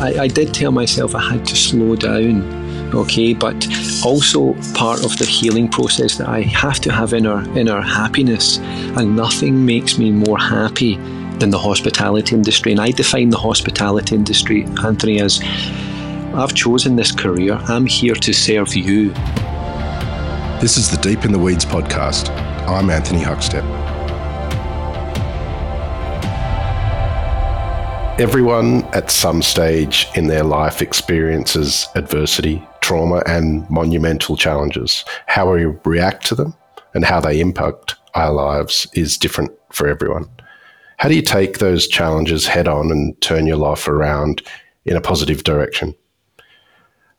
I, I did tell myself I had to slow down okay but also part of the healing process that i have to have inner inner happiness. And nothing makes me more happy than the hospitality industry. And i define the hospitality industry anthony as i've chosen this career. I'm here to serve you. This is the deep in the weeds podcast. I'm anthony huckstep Everyone at some stage in their life experiences adversity, trauma, and monumental challenges. How we react to them and how they impact our lives is different for everyone. How do you take those challenges head on and turn your life around in a positive direction?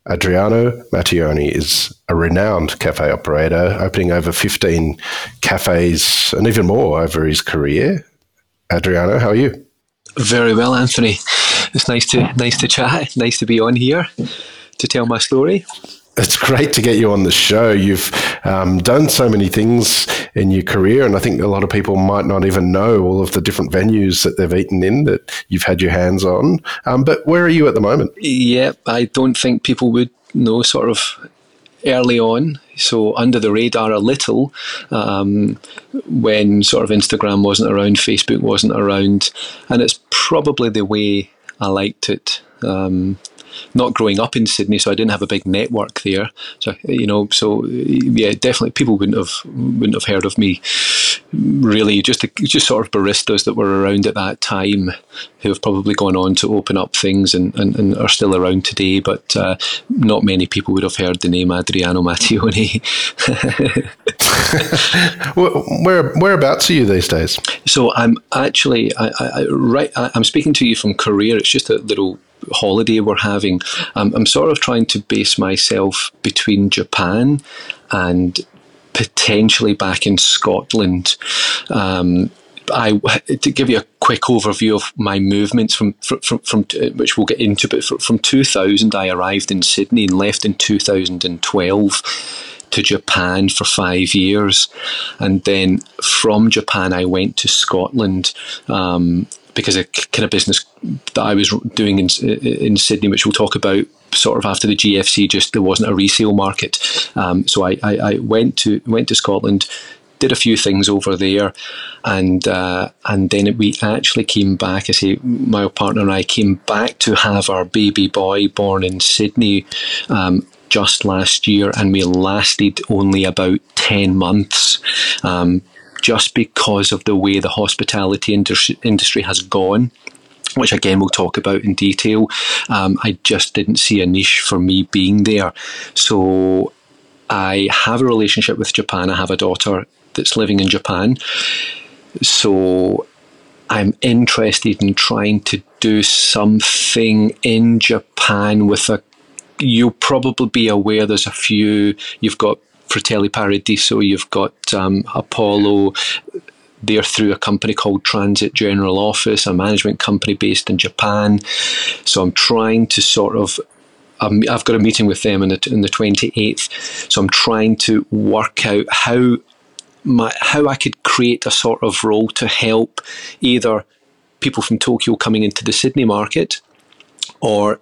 Adriano Matteoni is a renowned cafe operator, opening over 15 cafes and even more over his career. Adriano, how are you? Very well, Anthony. It's nice to nice to chat. Nice to be on here to tell my story. It's great to get you on the show. You've um, done so many things in your career, and I think a lot of people might not even know all of the different venues that they've eaten in that you've had your hands on. Um, but where are you at the moment? Yeah, I don't think people would know sort of early on, so under the radar a little, um, when sort of Instagram wasn't around, Facebook wasn't around, and it's probably the way I liked it. Um, not growing up in Sydney, so I didn't have a big network there. So you know, so yeah, definitely people wouldn't have wouldn't have heard of me. Really, just just sort of baristas that were around at that time, who have probably gone on to open up things and, and, and are still around today. But uh, not many people would have heard the name Adriano Matteoni. where whereabouts are you these days? So I'm actually I, I, right. I, I'm speaking to you from Korea. It's just a little holiday we're having, um, I'm sort of trying to base myself between Japan and potentially back in Scotland. Um, I to give you a quick overview of my movements from from, from, which we'll get into, but from 2000 I arrived in Sydney and left in 2012 to Japan for five years, and then from Japan I went to Scotland um, because a kind of business that I was doing in in Sydney, which we'll talk about sort of after the GFC, just there wasn't a resale market. Um, so I, I, I, went to went to Scotland, did a few things over there, and uh, and then we actually came back. I say my partner and I came back to have our baby boy born in Sydney. Um, just last year, and we lasted only about 10 months um, just because of the way the hospitality industry, has gone which again we'll talk about in detail. Um, I just didn't see a niche for me being there. So I have a relationship with Japan. I have a daughter that's living in Japan. So I'm interested in trying to do something in Japan with a. You'll probably be aware there's a few. You've got Fratelli Paradiso, you've got um, Apollo. They're through a company called Transit General Office, a management company based in Japan. So I'm trying to sort of I've got a meeting with them on the, on the 28th. So I'm trying to work out how my, how I could create a sort of role to help either people from Tokyo coming into the Sydney market or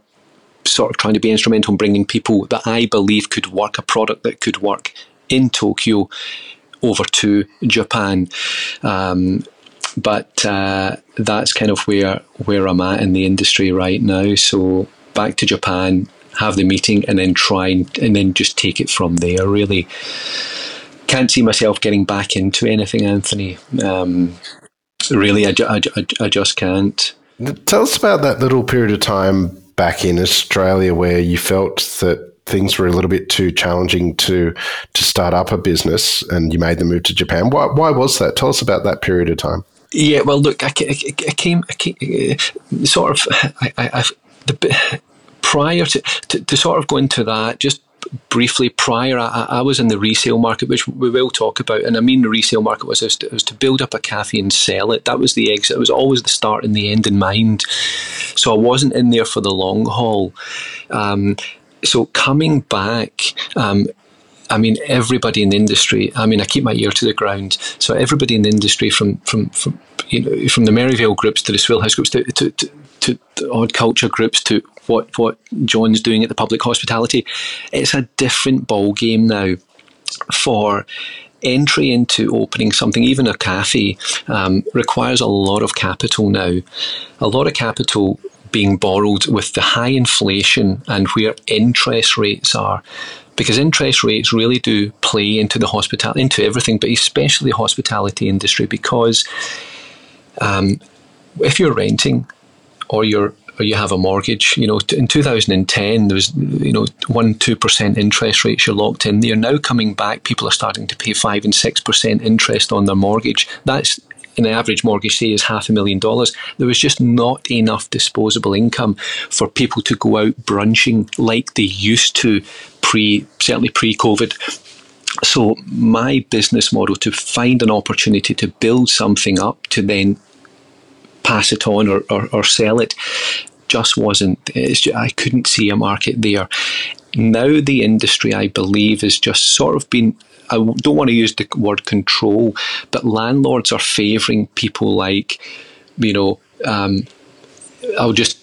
sort of trying to be instrumental in bringing people that I believe could work a product that could work in Tokyo over to Japan. Um, but uh, that's kind of where where I'm at in the industry right now. So back to Japan, have the meeting, and then try and, and then just take it from there. Really, can't see myself getting back into anything, Anthony. Um, really, I, I, I, I just can't. Tell us about that little period of time back in Australia where you felt that things were a little bit too challenging to to start up a business and you made the move to Japan. Why, why was that? Tell us about that period of time. Yeah, well, look, I, I, I came, I came uh, sort of, I, I, the, prior to, to, to sort of go into that, just briefly prior, I, I, was in the resale market, which we will talk about. And I mean, the resale market was, was, to, was to build up a cafe and sell it. That was the exit. It was always the start and the end in mind. So I wasn't in there for the long haul. Um, so coming back, um, I mean, everybody in the industry. I mean, I keep my ear to the ground. So everybody in the industry, from from from you know, from the Merivale groups to the Swillhouse groups to, to, to, to odd culture groups to what what John's doing at the public hospitality, it's a different ball game now for entry into opening something, even a cafe, um, requires a lot of capital now. A lot of capital being borrowed with the high inflation and where interest rates are. Because interest rates really do play into the hospitality, into everything, but especially the hospitality industry. Because um, if you're renting or you're or you have a mortgage. You know, in 2010 there was you know one two percent interest rates you're locked in. They're now coming back. People are starting to pay five and six percent interest on their mortgage. That's an average mortgage say is half a million dollars. There was just not enough disposable income for people to go out brunching like they used to pre certainly pre COVID. So my business model to find an opportunity to build something up to then pass it on or, or, or sell it just wasn't. Just, I couldn't see a market there. Now the industry, I believe, is just sort of been. I don't want to use the word control, but landlords are favouring people like, you know, um, I'll just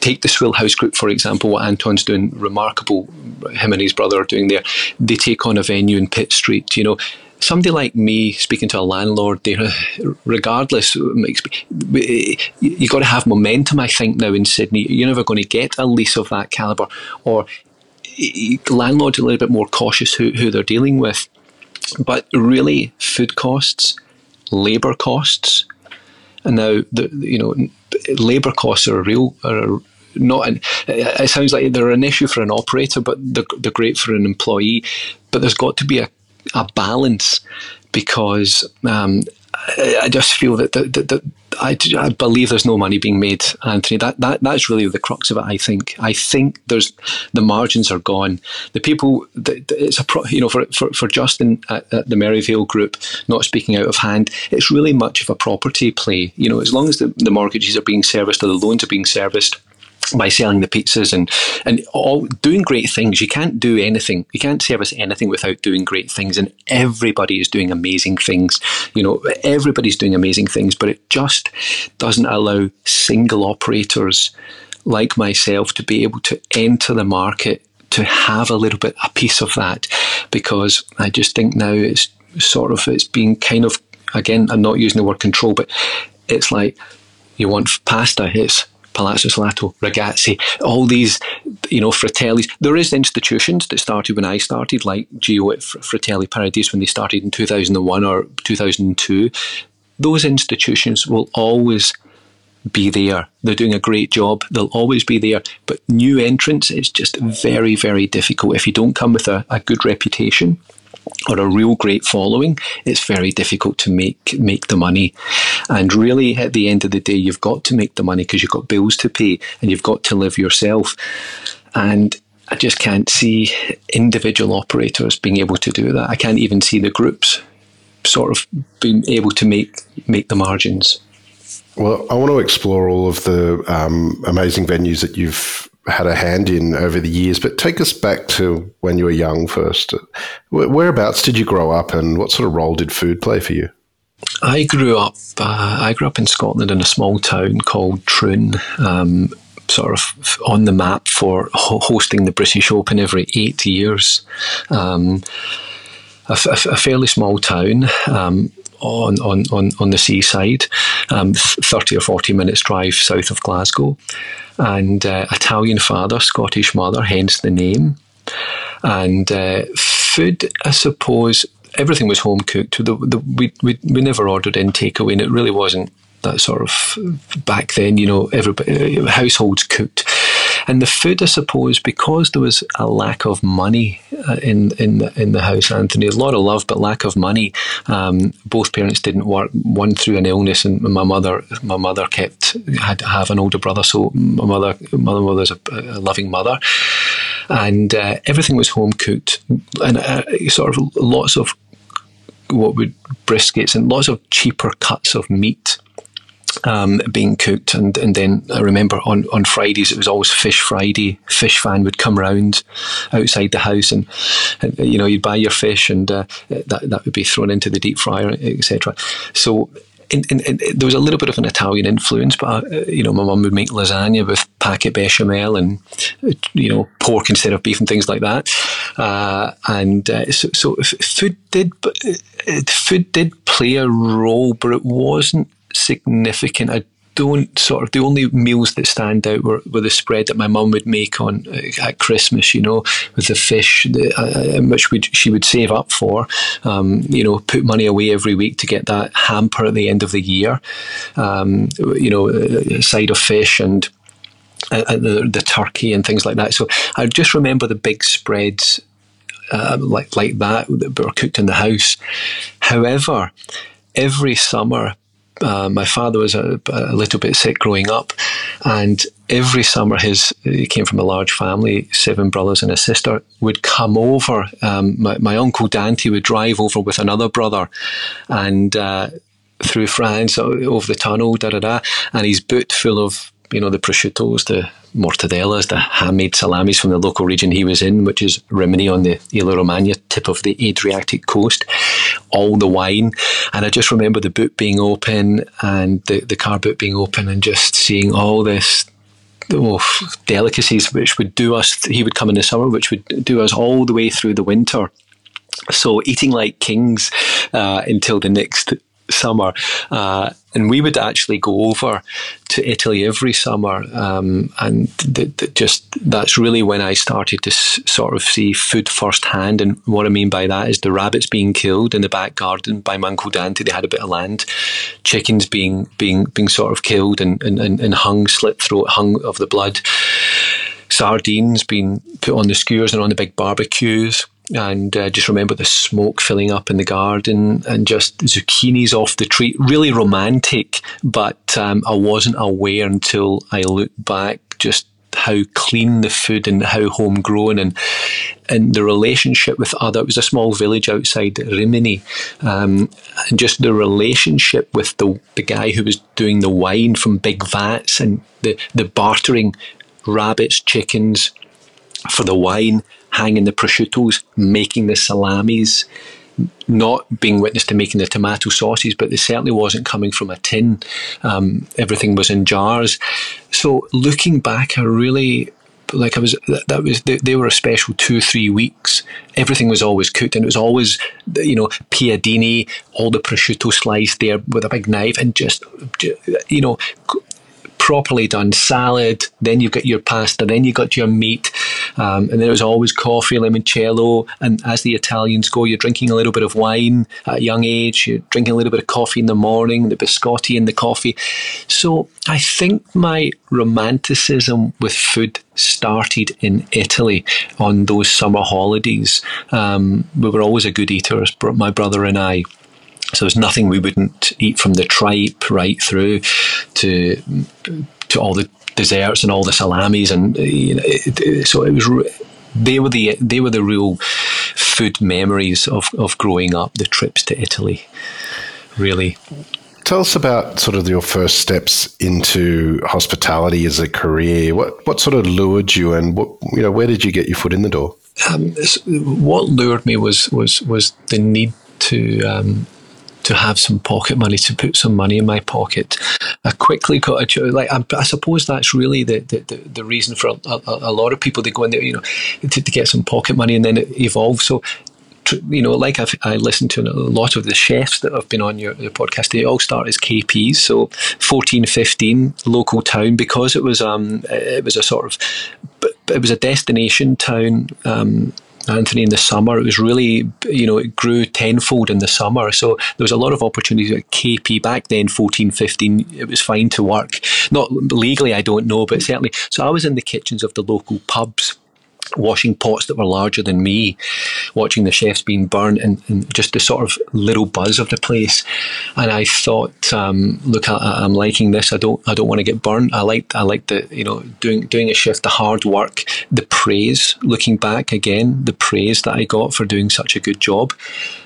take the Swillhouse Group, for example, what Anton's doing, remarkable, him and his brother are doing there. They take on a venue in Pitt Street, you know, somebody like me speaking to a landlord, there, uh, regardless, you've got to have momentum. I think now in Sydney, you're never going to get a lease of that caliber, or landlords are a little bit more cautious who, who they're dealing with. But really, food costs, labour costs, and now the you know labour costs are a real are a, not an, it sounds like they're an issue for an operator, but they're, they're great for an employee. But there's got to be a a balance because um, I just feel that, that, that, that I, I, believe there's no money being made, Anthony. That, that that's really the crux of it. I think. I think there's the margins are gone. The people, the, it's a pro, you know for, for, for Justin at, at, the Merivale Group, not speaking out of hand, it's really much of a property play. You know, as long as the, the mortgages are being serviced or the loans are being serviced by selling the pizzas and and all doing great things. You can't do anything. You can't service anything without doing great things. And everybody is doing amazing things. You know, everybody's doing amazing things, but it just doesn't allow single operators like myself to be able to enter the market to have a little bit a piece of that because I just think now it's sort of it's being kind of again I'm not using the word control but it's like you want pasta it's Palazzo Salato, Ragazzi, all these, you know, Fratellis. There is institutions that started when I started, like Gio at Fratelli Paradiso when they started in 2001 or 2002. Those institutions will always be there. They're doing a great job. They'll always be there. But new entrants, it's just very, very difficult. If you don't come with a, a good reputation, or a real great following, it's very difficult to make make the money. And really, at the end of the day, you've got to make the money because you've got bills to pay and you've got to live yourself. And I just can't see individual operators being able to do that. I can't even see the groups sort of being able to make make the margins. Well, I want to explore all of the um, amazing venues that you've had a hand in over the years, but take us back to when you were young first. Whereabouts did you grow up, and what sort of role did food play for you? I grew up. Uh, I grew up in Scotland in a small town called Troon. Um, sort of on the map for ho- hosting the British Open every eight years. Um, a, f- a fairly small town. Um, on, on, on, on the seaside, um, 30 or 40 minutes drive south of Glasgow and uh, Italian father, Scottish mother, hence the name. And uh, food, I suppose, everything was home cooked. The, the, we, we, we never ordered in takeaway, and it really wasn't that sort of back then, you know, everybody, households cooked and the food, I suppose, because there was a lack of money uh, in in the, in the house, Anthony, a lot of love but lack of money. Um, both parents didn't work. One through an illness, and my mother my mother kept had to have an older brother, so my mother my mother's a, a loving mother, and uh, everything was home cooked, and uh, sort of lots of what would briskets and lots of cheaper cuts of meat um, being cooked. And, and then I remember on, on Fridays, it was always Fish Friday. Fish fan would come round outside the house and, and you know, you'd buy your fish and uh, that, that would be thrown into the deep fryer, etc. So in, in, in, there was a little bit of an Italian influence, but uh, you know, my mum would make lasagna with packet bechamel and you know pork instead of beef and things like that. Uh, and uh, so, so food did uh, food did play a role, but it wasn't significant. I don't sort of the only meals that stand out were, were the spread that my mum would make on uh, at Christmas, you know, with the fish, uh, uh which would, she would save up for, um, you know, put money away every week to get that hamper at the end of the year, um, you know, a side of fish and. Uh, the, the turkey and things like that. So I just remember the big spreads uh, like like that that were cooked in the house. However, every summer uh, my father was a, a, little bit sick growing up, and every summer his he came from a large family, seven brothers and a sister, would come over. Um, my, my, uncle Dante would drive over with another brother, and uh, through France over the tunnel, da da da, and his boot full of you know, the prosciuttos, the mortadellas, the handmade salamis from the local region he was in, which is Rimini on the Emilia Romagna tip of the Adriatic coast, all the wine. And I just remember the boot being open and the, the car boot being open and just seeing all this oh, delicacies which would do us, he would come in the summer, which would do us all the way through the winter. So eating like kings uh, until the next summer. Uh, and we would actually go over to Italy every summer, um, and th- th- just that's really when I started to s- sort of see food firsthand. And what I mean by that is the rabbits being killed in the back garden by my uncle Dante. They had a bit of land, chickens being being being sort of killed and and, and hung, slit throat, hung of the blood. Sardines being put on the skewers and on the big barbecues and uh, just remember the smoke filling up in the garden and just zucchinis off the tree. Really romantic, but um, I wasn't aware until I looked back just how clean the food and how homegrown and and the relationship with other. It was a small village outside Rimini, um, and just the relationship with the the guy who was doing the wine from big vats and the the bartering rabbits, chickens for the wine hanging the prosciuttos, making the salamis, not being witness to making the tomato sauces, but they certainly wasn't coming from a tin. Um, everything was in jars. So looking back, I really like I was that was they, they, were a special two three weeks. Everything was always cooked, and it was always you know piadini, all the prosciutto sliced there with a big knife, and just you know properly done salad. Then you've got your pasta. Then you've got your meat, um, and then it was always coffee, limoncello. And as the Italians go, you're drinking a little bit of wine at a young age. You're drinking a little bit of coffee in the morning, the biscotti and the coffee. So I think my romanticism with food started in Italy on those summer holidays. Um, we were always a good eaters, my brother and I. So there's nothing we wouldn't eat from the tripe right through to to all the desserts and all the salamis, and you know, it, so it was. They were the they were the real food memories of, of growing up. The trips to Italy, really. Tell us about sort of your first steps into hospitality as a career. What what sort of lured you, and what you know, where did you get your foot in the door? Um, what lured me was was was the need to um, to have some pocket money, to put some money in my pocket. I quickly got a job. Like I, I, suppose that's really the, the, the reason for a, a, a, lot of people they go in there, you know, to, to get some pocket money, and then it evolves. So you know, like I've, I listened to a lot of the chefs that have been on your, your podcast, they all start as KPs. So 14, 15, local town, because it was um it was a sort of it was a destination town. Um, Anthony, in the summer, it was really, you know, it grew tenfold in the summer. So there was a lot of opportunities at KP back then, 14, 15. It was fine to work. Not legally, I don't know, but certainly. So I was in the kitchens of the local pubs washing pots that were larger than me, watching the chefs being burnt, and, and just the sort of little buzz of the place. And I thought, um, look, I, am liking this. I don't, I don't want to get burnt. I like, I like the, you know, doing doing a shift, the hard work, the praise. Looking back again, the praise that I got for doing such a good job.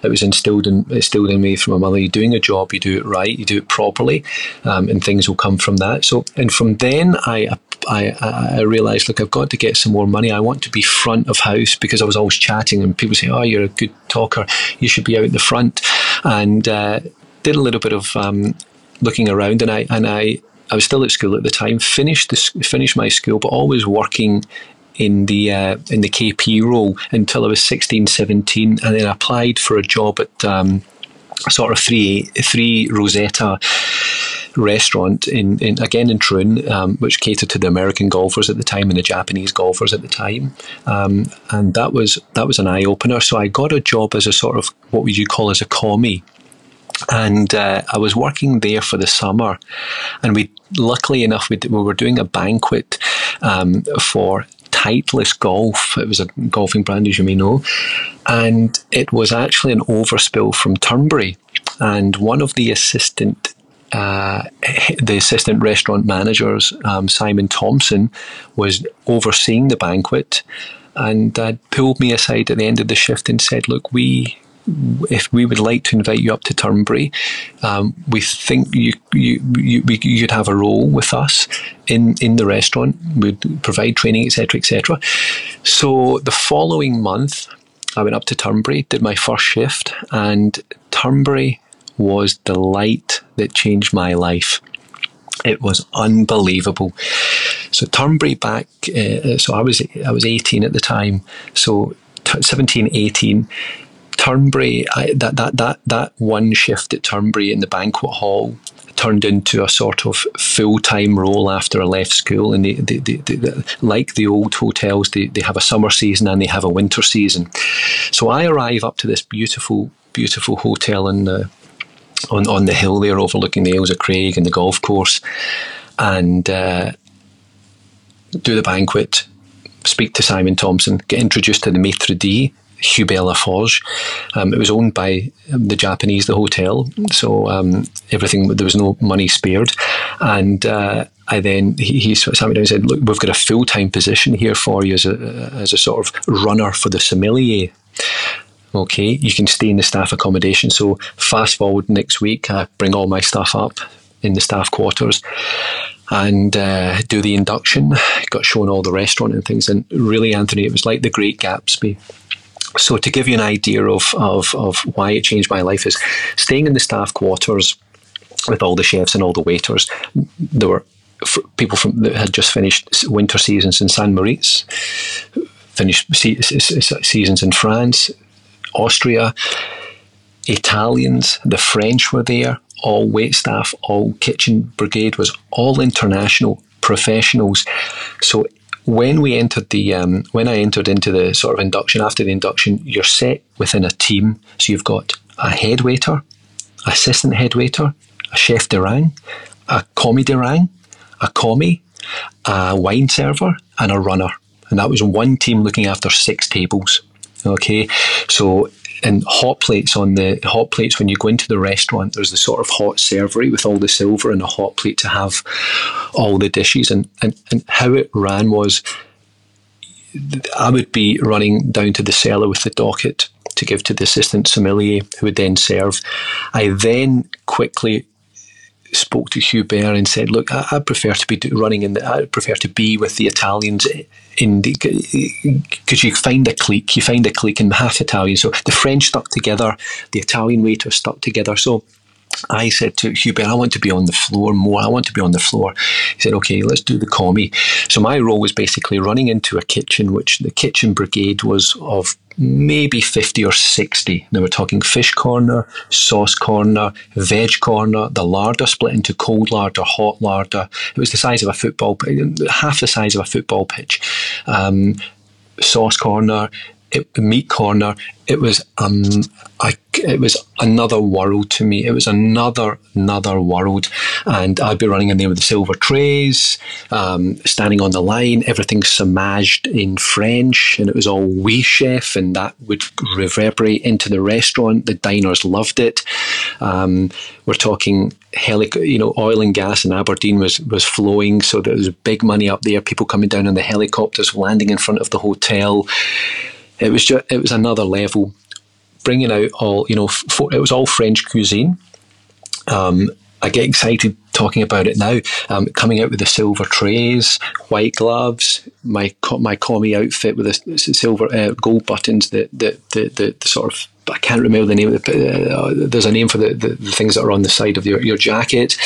It was instilled in instilled in me from my mother. You're doing a job, you do it right, you do it properly, um, and things will come from that. So, and from then I I, I realized, look, I've got to get some more money. I want to be front of house because I was always chatting, and people say, "Oh, you're a good talker. You should be out in the front." And uh, did a little bit of um, looking around, and I and I I was still at school at the time. Finished the, finished my school, but always working in the uh, in the KP role until I was 16, 17, and then I applied for a job at um, sort of three three Rosetta restaurant in, in again in Troon, um, which catered to the American golfers at the time and the Japanese golfers at the time, um, and that was that was an eye opener. So I got a job as a sort of what would you call as a commie. And uh, I was working there for the summer, and we, luckily enough, we, we were doing a banquet um, for Titleist Golf. It was a golfing brand, as you may know, and it was actually an overspill from Turnberry. And one of the assistant uh, the assistant restaurant managers, um, Simon Thompson, was overseeing the banquet and uh, pulled me aside at the end of the shift and said, "Look, we." If we would like to invite you up to Turnberry, um, we think you you you could have a role with us in in the restaurant. We'd provide training, etc., etc. So the following month, I went up to Turnberry, did my first shift, and Turnberry was the light that changed my life. It was unbelievable. So Turnberry back, uh, so I was I was 18 at the time. So t- 17, 18. Turnberry, I, that that that that one shift at Turnberry in the banquet hall turned into a sort of full time role after I left school. And they, they, they, they, like the old hotels, they, they have a summer season and they have a winter season. So I arrive up to this beautiful, beautiful hotel in the on, on the hill there overlooking the Ailsa Craig and the golf course and uh, do the banquet, speak to Simon Thompson, get introduced to the maitre d', Hubert Laforge. Um, it was owned by the Japanese, the hotel, so um, everything there was no money spared. And uh, I then he, he sat me down and said, "Look, we've got a full time position here for you as a as a sort of runner for the sommelier." Okay, you can stay in the staff accommodation. So fast forward next week, I bring all my stuff up in the staff quarters and uh, do the induction. Got shown all the restaurant and things, and really, Anthony, it was like the Great Gatsby. So to give you an idea of, of, of why it changed my life is staying in the staff quarters with all the chefs and all the waiters. There were people from that had just finished winter seasons in San Moritz, finished seasons in France, Austria, Italians, the French were there, all wait staff, all kitchen brigade was all international professionals. So when we entered the um, when I entered into the sort of induction after the induction, you're set within a team. So you've got a head waiter, assistant head waiter, a chef de rang, a commis de rang, a commie, a wine server, and a runner. And that was one team looking after six tables. Okay, so and hot plates on the hot plates when you go into the restaurant there's the sort of hot servery with all the silver and a hot plate to have all the dishes and, and, and how it ran was I would be running down to the cellar with the docket to give to the assistant sommelier who would then serve. I then quickly spoke to Hubert and said, "Look, I, I prefer to be running in the. I prefer to be with the Italians in because you find a clique. You find a clique in half Italian. So the French stuck together, the Italian waiters stuck together. So." I said to Hubert, I want to be on the floor more. I want to be on the floor. He said, okay, let's do the commie. So my role was basically running into a kitchen, which the kitchen brigade was of maybe 50 or 60. Now we're talking fish corner, sauce corner, veg corner, the larder split into cold larder, hot larder. It was the size of a football, half the size of a football pitch. Um, sauce corner, it, meat corner. It was um, I, it was another world to me. It was another another world, and I'd be running in there with the silver trays, um, standing on the line, everything submerged in French, and it was all we chef, and that would reverberate into the restaurant. The diners loved it. Um, we're talking helic, you know, oil and gas in Aberdeen was was flowing, so there was big money up there. People coming down on the helicopters, landing in front of the hotel it was just it was another level, bringing out all you know. For, it was all French cuisine. Um, I get excited talking about it now. Um, coming out with the silver trays, white gloves, my my commie outfit with the silver uh, gold buttons, the the, the the, the sort of I can't remember the name. Of the, uh, there's a name for the, the, the, things that are on the side of your, your jacket.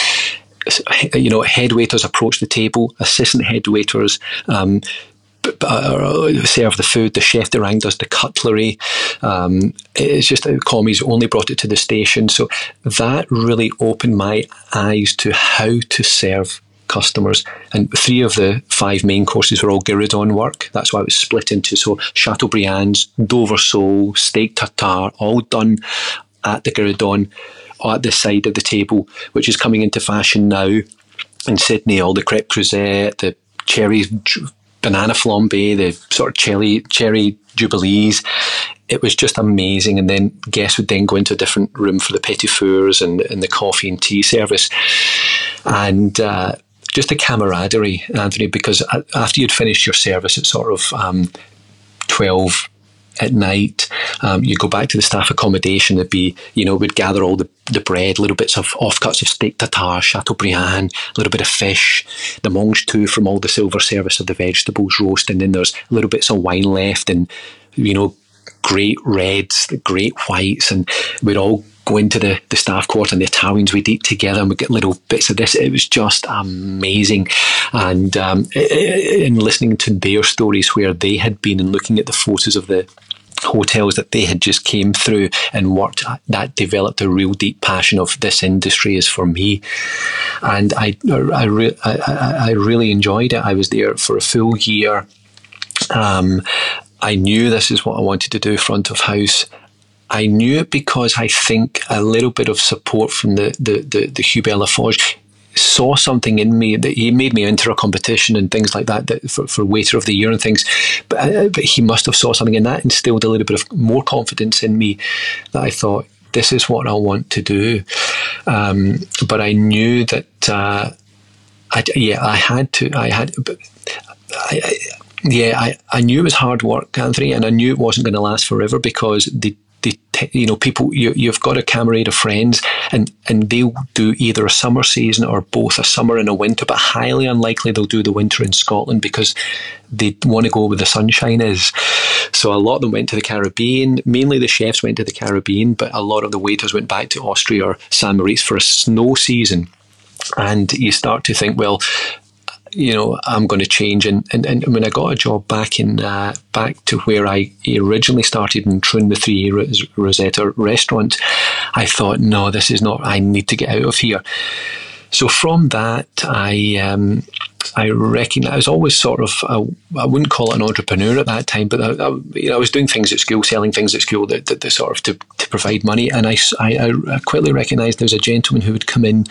You know, head waiters approach the table. Assistant head waiters um, serve the food. The chef de rang does the cutlery. Um, it's just that commies only brought it to the station. So that really opened my eyes to how to serve customers. And three of the five main courses were all Gueridon work. That's why it was split into so Chateaubriand's, Dover sole, steak tartare, all done at the Gueridon at the side of the table, which is coming into fashion now in Sydney. All the crepe suzette, the cherry banana flambe, the sort of cherry cherry jubilees. It was just amazing. And then guests would then go into a different room for the petit fours and, and the coffee and tea service. And uh, just the camaraderie, Anthony, because after you'd finished your service at sort of um, 12 at night, um, you go back to the staff accommodation. It'd be, you know, we'd gather all the, the bread, little bits of offcuts of steak tartare, chateaubriand, a little bit of fish, the mangetout from all the silver service of the vegetables roast, and then there's little bits of wine left, and you know, great reds, great whites, and we'd all go into the, the staff quarter and the Italians we'd eat together and we'd get little bits of this. It was just amazing. And um, in listening to their stories where they had been and looking at the photos of the hotels that they had just came through and worked that developed a real deep passion of this industry is for me. And I I, re- I, I really enjoyed it. I was there for a full year. Um, I knew this is what I wanted to do front of house. I knew it because I think a little bit of support from the the the, the Hubert Laforge saw something in me that he made me enter a competition and things like that, that for, for waiter of the year and things. But, uh, but he must have saw something in that instilled a little bit of more confidence in me that I thought this is what I want to do. Um, but I knew that uh, I, yeah I had to I had. But I, I, yeah, I, I knew it was hard work, Anthony, and I knew it wasn't going to last forever because the they, you know, people you, you've got a camarade of friends, and and they'll do either a summer season or both a summer and a winter, but highly unlikely they'll do the winter in Scotland because they want to go where the sunshine is. So a lot of them went to the Caribbean. Mainly the chefs went to the Caribbean, but a lot of the waiters went back to Austria or San Moritz for a snow season. And you start to think, well, you know, I'm going to change. And, and, and when I got a job back in uh, back to where I originally started in Troon, the Three Rosetta restaurant, I thought, no, this is not. I need to get out of here. So from that, I um, I reckon I was always sort of I, I, wouldn't call it an entrepreneur at that time, but I, I, you know, I was doing things at school, selling things at school that, that, that sort of to, to provide money. And I, I, quickly recognised there was a gentleman who would come in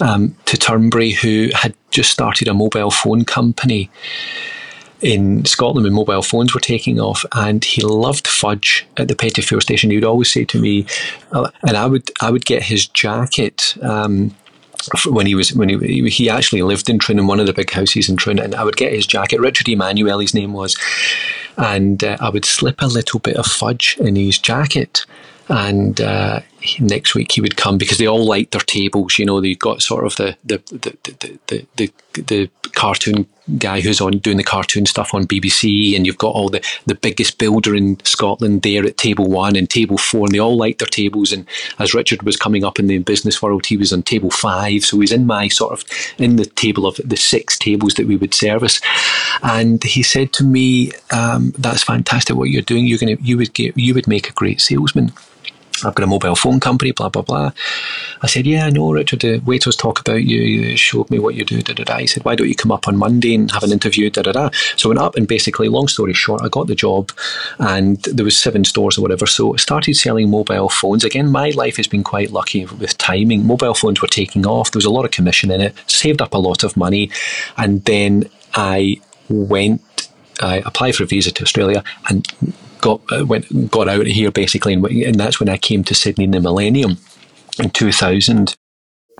um, to Turnberry who had just started a mobile phone company in Scotland when mobile phones were taking off, and he loved fudge at the Petit Four station. He would always say to me, uh, and I would I would get his jacket. Um, when he was when he he actually lived in Troon in one of the big houses in Troon, and I would get his jacket. Richard Emanuel, his name was, and uh, I would slip a little bit of fudge in his jacket, and uh, next week he would come because they all liked their tables. You know, they got sort of the the the the, the, the, the cartoon guy who's on doing the cartoon stuff on BBC, and you've got all the, the biggest builder in Scotland there at table one and table four, and they all liked their tables. And as Richard was coming up in the business world, he was on table five, so he's in my sort of in the table of the six tables that we would service. And he said to me, um, "That's fantastic what you're doing. You're to you would get you would make a great salesman." I've got a mobile phone company, blah, blah, blah. I said, Yeah, I know, Richard. The waiters talk about you. You showed me what you do, da, da, da. He said, Why don't you come up on Monday and have an interview, da, da, da. So I went up and basically, long story short, I got the job and there was seven stores or whatever. So I started selling mobile phones. Again, my life has been quite lucky with timing. Mobile phones were taking off. There was a lot of commission in it, saved up a lot of money. And then I went I applied for a visa to Australia and got uh, went got out of here basically, and, and that's when I came to Sydney in the Millennium in two thousand.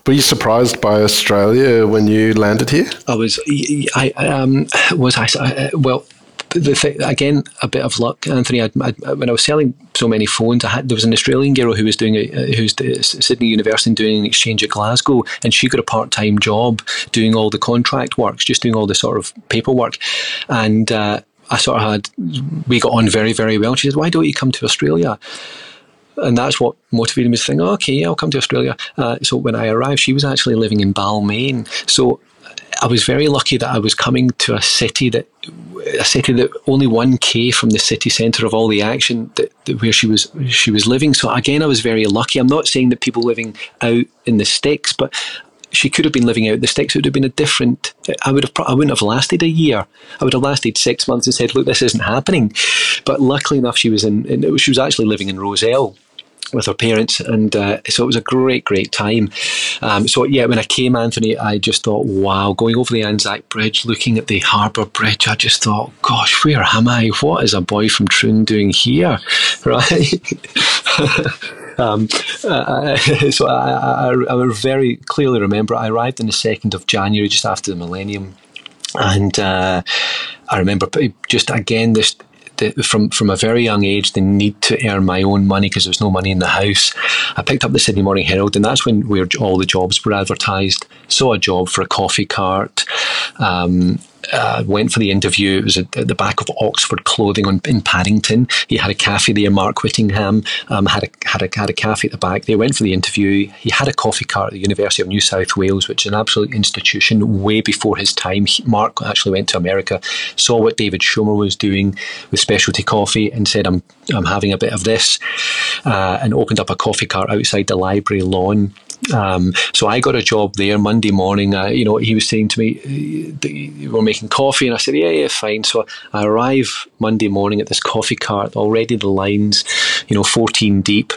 Were you surprised by Australia when you landed here? I was. I um, was. I uh, well the th- again, a bit of luck, Anthony. I'd, I'd, when I was selling so many phones, I had there was an Australian girl who was doing a, who's the Sydney University and doing an exchange at Glasgow, and she got a part time job doing all the contract works, just doing all the sort of paperwork, and. Uh, I sort of had, we got on very, very well. She said, Why don't you come to Australia? and that's what motivated me to think, oh, okay, I'll come to Australia. Uh, so when I arrived, she was actually living in Balmain. So I was very lucky that I was coming to a city that a city that only one k from the city centre of all the action that, that, where she was she was living. So again, I was very lucky. I'm not saying that people living out in the sticks, but she could have been living out the sticks. It would have been a different. I would have. I wouldn't have lasted a year. I would have lasted six months and said, "Look, this isn't happening." But luckily enough, she was in. in she was actually living in Rozelle with her parents, and uh, so it was a great, great time. Um, so yeah, when I came, Anthony, I just thought, wow, going over the Anzac Bridge, looking at the Harbour Bridge, I just thought, gosh, where am I? What is a boy from Troon doing here, right? Um, uh, so I, I, I, very clearly remember I arrived on the 2nd of January, just after the millennium. And uh, I remember just again this the, from from a very young age the need to earn my own money because there was no money in the house. I picked up the Sydney Morning Herald, and that's when where all the jobs were advertised. Saw a job for a coffee cart. Um, uh, went for the interview. It was at, the back of Oxford Clothing on, in Paddington. He had a cafe there. Mark Whittingham um, had a had a had a cafe at the back. They went for the interview. He had a coffee cart at the University of New South Wales, which is an absolute institution. Way before his time, he, Mark actually went to America, saw what David Schomer was doing with specialty coffee, and said, "I'm I'm having a bit of this," uh, and opened up a coffee cart outside the library lawn um, so I got a job there Monday morning. Uh, you know, he was saying to me, "We're making coffee," and I said, "Yeah, yeah, fine." So I arrive Monday morning at this coffee cart. Already the lines, you know, fourteen deep.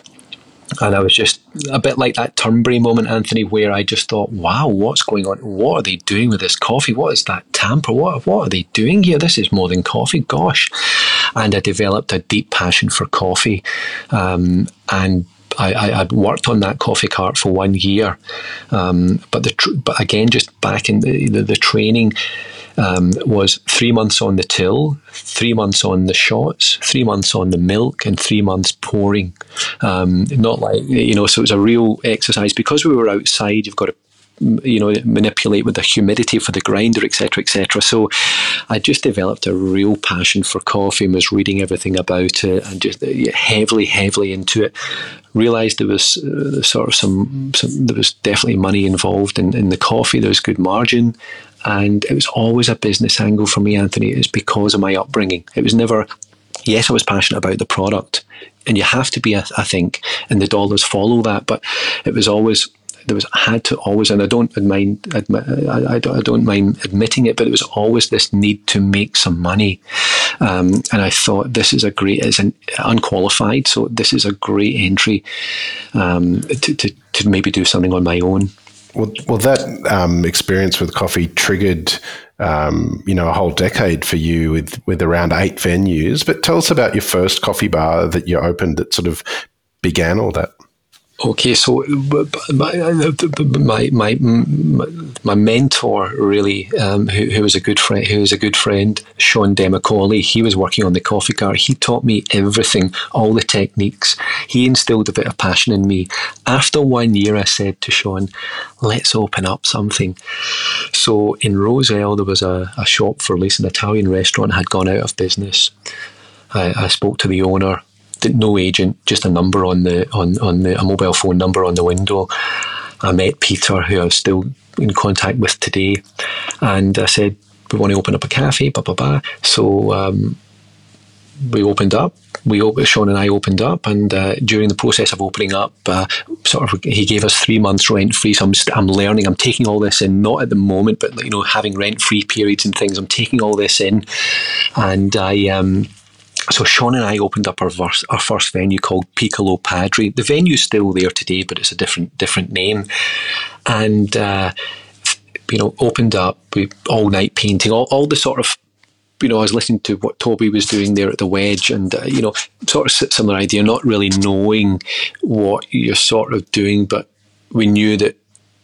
And I was just a bit like that Turnberry moment, Anthony, where I just thought, wow, what's going on? What are they doing with this coffee? What is that tamper? What, what are they doing here? This is more than coffee, gosh. And I developed a deep passion for coffee. Um, and I, worked on that coffee cart for one year, um, but the tr- but again, just back in the the, the training. Um, was three months on the till, three months on the shots, three months on the milk, and three months pouring. Um, not like you know, so it was a real exercise because we were outside. You've got to you know manipulate with the humidity for the grinder etc etc so I just developed a real passion for coffee and was reading everything about it and just heavily heavily into it. Realized there was uh, sort of some, some, there was definitely money involved in, in the coffee. There was good margin. And it was always a business angle for me Anthony. It's because of my upbringing. It was never yes I was passionate about the product and you have to be I think and the dollars follow that but it was always there was had to always, and I don't mind I, I, don't, I don't mind admitting it, but it was always this need to make some money, um, and I thought this is a great, it's an unqualified, so this is a great entry um, to, to to maybe do something on my own. Well, well, that um, experience with coffee triggered, um, you know, a whole decade for you with with around eight venues. But tell us about your first coffee bar that you opened that sort of began all that. Okay, so my my my my mentor really, um, who, who was a good friend, who was a good friend, Sean Demacaulay. He was working on the coffee cart. He taught me everything, all the techniques. He instilled a bit of passion in me. After one year, I said to Sean, "Let's open up something." So in Rozelle, there was a, a shop for lease, an Italian restaurant had gone out of business. I, I spoke to the owner no agent, just a number on the on on the a mobile phone number on the window. I met Peter, who I'm still in contact with today, and I said we want to open up a cafe, blah blah blah. So um, we opened up. We Sean and I opened up, and uh, during the process of opening up, uh, sort of he gave us three months rent free. So I'm I'm learning. I'm taking all this in, not at the moment, but you know, having rent free periods and things. I'm taking all this in, and I um, so Sean and I opened up our first, our first venue called Piccolo Padre. The venue's still there today, but it's a different different name. And uh, you know, opened up all night painting, all, all the sort of you know, I was listening to what Toby was doing there at the Wedge, and uh, you know, sort of similar idea, not really knowing what you're sort of doing, but we knew that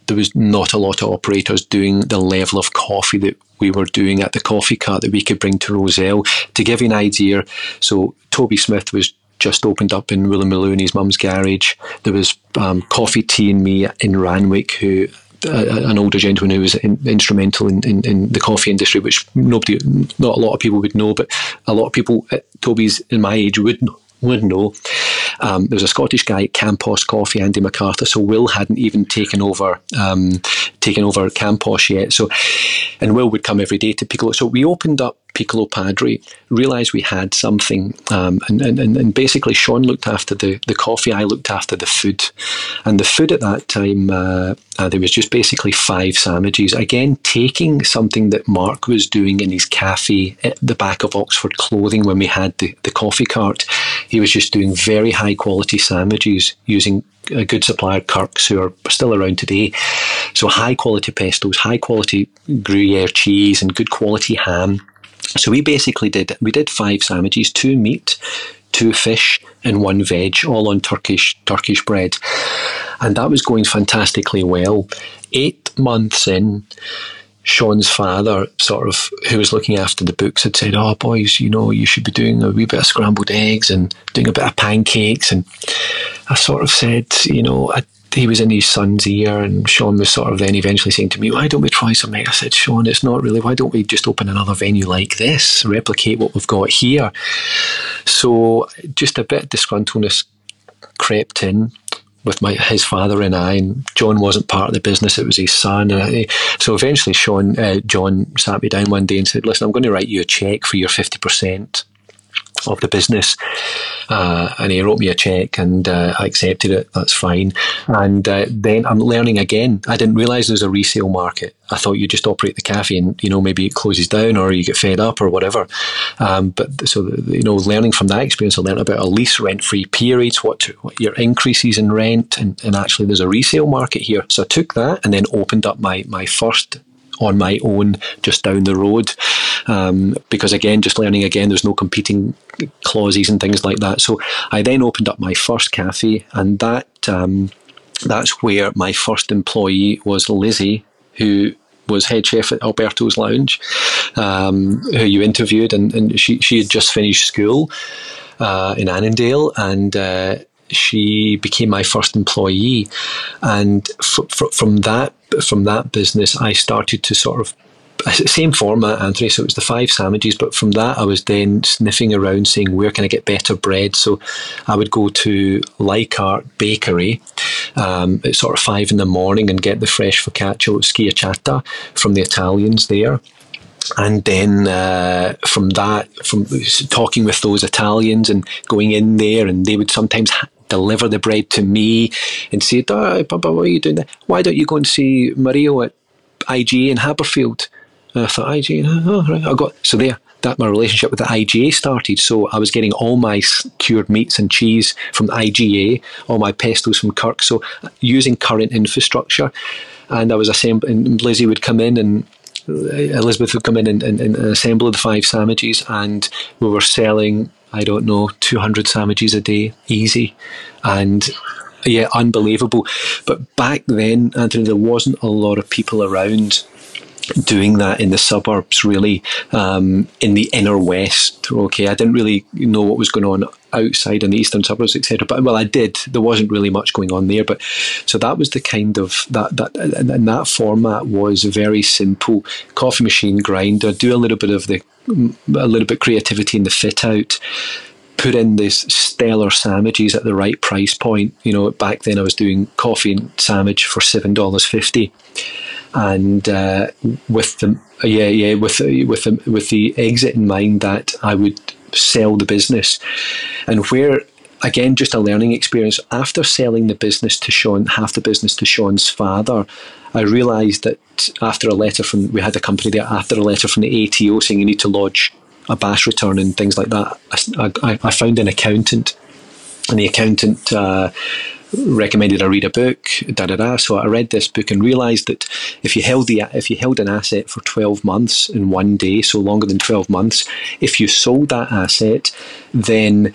there was not a lot of operators doing the level of coffee that we were doing at the coffee cart that we could bring to Rozelle. To give you an idea, so Toby Smith was just opened up in Woolloomooloo in his mum's garage. There was um, Coffee Tea and Me in Randwick, who uh, an older gentleman who was in, instrumental in, in, in, the coffee industry, which nobody, not a lot of people would know, but a lot of people at Toby's in my age would would know. Um, there was a Scottish guy at Campos Coffee, Andy MacArthur. So Will hadn't even taken over um, taken over Campos yet. So, and Will would come every day to Piccolo. So we opened up Piccolo Padre, realised we had something, um, and, and, and basically Sean looked after the, the coffee, I looked after the food. And the food at that time, uh, uh, there was just basically five sandwiches. Again, taking something that Mark was doing in his cafe at the back of Oxford Clothing when we had the, the coffee cart, he was just doing very high quality sandwiches using a good supplier, Kirk's, who are still around today. So high quality pestos, high quality Gruyere cheese, and good quality ham. So we basically did we did five sandwiches, two meat, two fish, and one veg, all on Turkish Turkish bread, and that was going fantastically well. Eight months in. Sean's father, sort of, who was looking after the books, had said, "Oh, boys, you know, you should be doing a wee bit of scrambled eggs and doing a bit of pancakes." And I sort of said, you know, I he was in his son's ear, and Sean was sort of then eventually saying to me, "Why don't we try something?" I said, "Sean, it's not really. Why don't we just open another venue like this, replicate what we've got here?" So just a bit of disgruntledness crept in with my his father and I, and John wasn't part of the business; it was his son. I, so eventually, Sean, uh, John sat me down one day and said, "Listen, I'm going to write you a check for your fifty percent." Of the business. Uh, and he wrote me a check and uh, I accepted it. That's fine. And uh, then I'm learning again. I didn't realize there's a resale market. I thought you just operate the cafe and, you know, maybe it closes down or you get fed up or whatever. Um, but so, you know, learning from that experience, I learned about a lease rent free periods, what, to, what your increases in rent, and, and actually there's a resale market here. So I took that and then opened up my, my first on my own just down the road. Um, because again, just learning again, there's no competing clauses and things like that. So I then opened up my first cafe, and that um, that's where my first employee was Lizzie, who was head chef at Alberto's Lounge, um, who you interviewed, and, and she she had just finished school uh, in Annandale, and uh, she became my first employee, and from that from that business, I started to sort of same format, Anthony. So it was the five sandwiches, but from that, I was then sniffing around, saying where can I get better bread. So I would go to Leichhardt Bakery um, at sort of five in the morning and get the fresh focaccia schiacciata from the Italians there and then uh, from that, from talking with those Italians and going in there, and they would sometimes deliver the bread to me and say, oh, Papa, why are you doing that? Why don't you go and see Mario at IGA in Haberfield? And I thought, IGA, oh, right. I got, so there, that my relationship with the IGA started. So I was getting all my cured meats and cheese from the IGA, all my pestos from Kirk. So using current infrastructure. And I was assembling, and Lizzie would come in and uh, Elizabeth would come in and, and, and assemble the five sandwiches, and we were selling I don't know, 200 sandwiches a day, easy. And yeah, unbelievable. But back then, Anthony, there wasn't a lot of people around doing that in the suburbs, really, um, in the inner west. Okay, I didn't really know what was going on outside in the eastern suburbs, etc. But well, I did. There wasn't really much going on there. But so that was the kind of that that and that format was a very simple. Coffee machine grinder, do a little bit of the a little bit creativity in the fit out put in these stellar sandwiches at the right price point. You know, back then I was doing coffee and sandwich for seven dollars fifty, and uh, with the yeah yeah with with the with the exit in mind that I would sell the business, and where again just a learning experience after selling the business to Sean half the business to Sean's father I realised that after a letter from we had a company there after a letter from the ATO saying you need to lodge a BAS return and things like that, I, I found an accountant, and the accountant. Uh, recommended I read a book, da da da. So I read this book and realised that if you held the if you held an asset for twelve months in one day, so longer than twelve months, if you sold that asset, then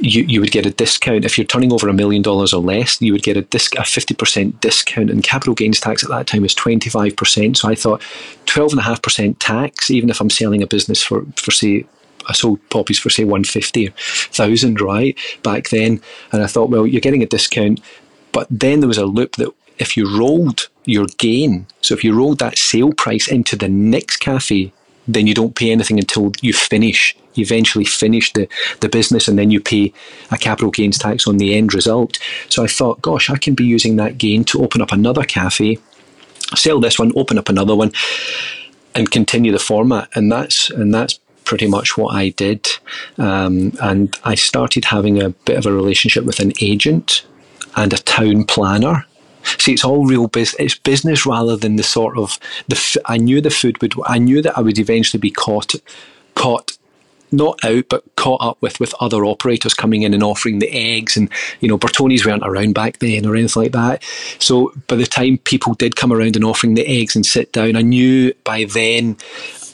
you, you would get a discount if you're turning over a million dollars or less. You would get a disc a fifty percent discount, and capital gains tax at that time was twenty five percent. So I thought twelve and a half percent tax, even if I'm selling a business for for say I sold poppies for say one fifty thousand right back then, and I thought, well, you're getting a discount, but then there was a loop that if you rolled your gain, so if you rolled that sale price into the next cafe, then you don't pay anything until you finish. You eventually finish the, the business and then you pay a capital gains tax on the end result. So I thought, gosh, I can be using that gain to open up another cafe, sell this one, open up another one, and continue the format. And that's and that's pretty much what I did. Um, and I started having a bit of a relationship with an agent and a town planner See, it's all real business. It's business rather than the sort of the. F- I knew the food would. I knew that I would eventually be caught, caught, not out, but caught up with with other operators coming in and offering the eggs, and you know, Bertoni's weren't around back then or anything like that. So by the time people did come around and offering the eggs and sit down, I knew by then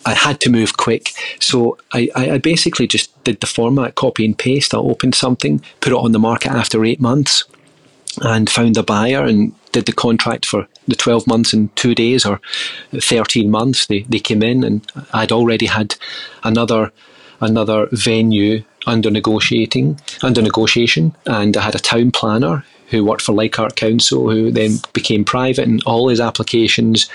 I had to move quick. So I, I basically just did the format, copy and paste. I opened something, put it on the market after eight months and found a buyer and did the contract for the 12 months in two days or 13 months. They, they came in and I'd already had another another venue under negotiating under negotiation and I had a town planner who worked for Leichhardt Council who then became private and all his applications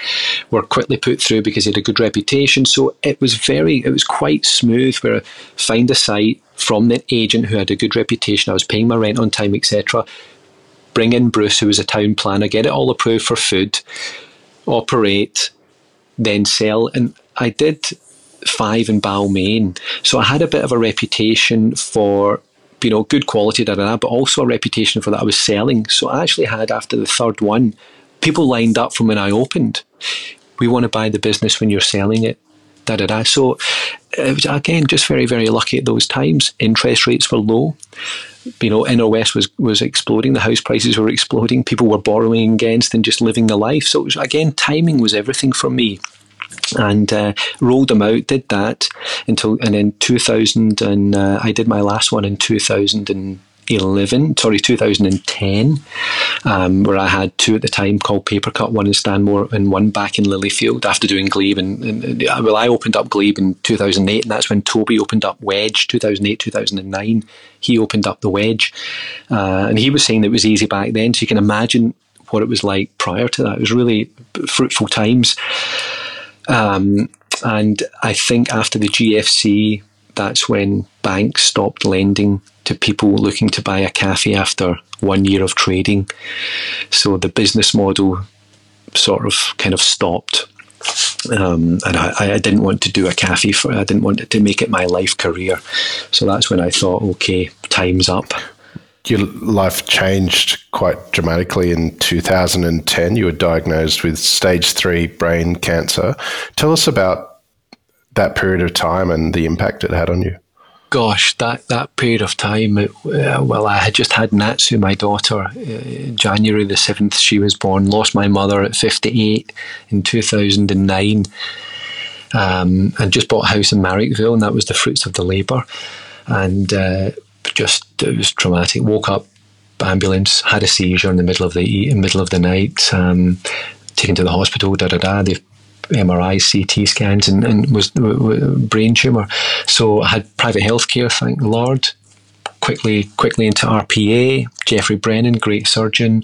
were quickly put through because he had a good reputation so it was very it was quite smooth where find a site from the agent who had a good reputation I was paying my rent on time etc bring in Bruce, who was a town planner, get it all approved for food, operate, then sell. And I did five in Balmain. So I had a bit of a reputation for, you know, good quality, da, da, da, but also a reputation for that I was selling. So I actually had, after the third one, people lined up from when I opened. We want to buy the business when you're selling it. Da, da, da. So it was, again, just very, very lucky at those times. Interest rates were low you know, west was was exploding. The house prices were exploding. People were borrowing against and just living the life. So it was, again, timing was everything for me. And uh, rolled them out. Did that until and then 2000 and uh, I did my last one in 2000 and 2011, sorry, 2010, um, where I had two at the time called Paper Cut, one in Stanmore and one back in Lilyfield after doing Glebe. And, and, well, I opened up Glebe in 2008, and that's when Toby opened up Wedge, 2008, 2009. He opened up the Wedge, uh, and he was saying that it was easy back then. So you can imagine what it was like prior to that. It was really fruitful times. Um, and I think after the GFC, that's when banks stopped lending to people looking to buy a cafe after one year of trading. So the business model sort of kind of stopped. Um, and I, I, didn't want to do a cafe for I didn't want to make it my life career. So that's when I thought, okay, time's up. Your life changed quite dramatically in 2010. You were diagnosed with stage three brain cancer. Tell us about that period of time and the impact it had on you gosh, that, that period of time, uh, well, I had just had Natsu, my daughter, uh, January the 7th, she was born, lost my mother at 58 in 2009, um, and just bought a house in Marrickville, and that was the fruits of the labour. And uh, just, it was traumatic. Woke up, ambulance, had a seizure in the middle of the, middle of the night, um, taken to the hospital, da da da. They MRI, CT scans, and, and was brain tumor. So I had private healthcare, thank the Lord. Quickly, quickly into RPA. Jeffrey Brennan, great surgeon.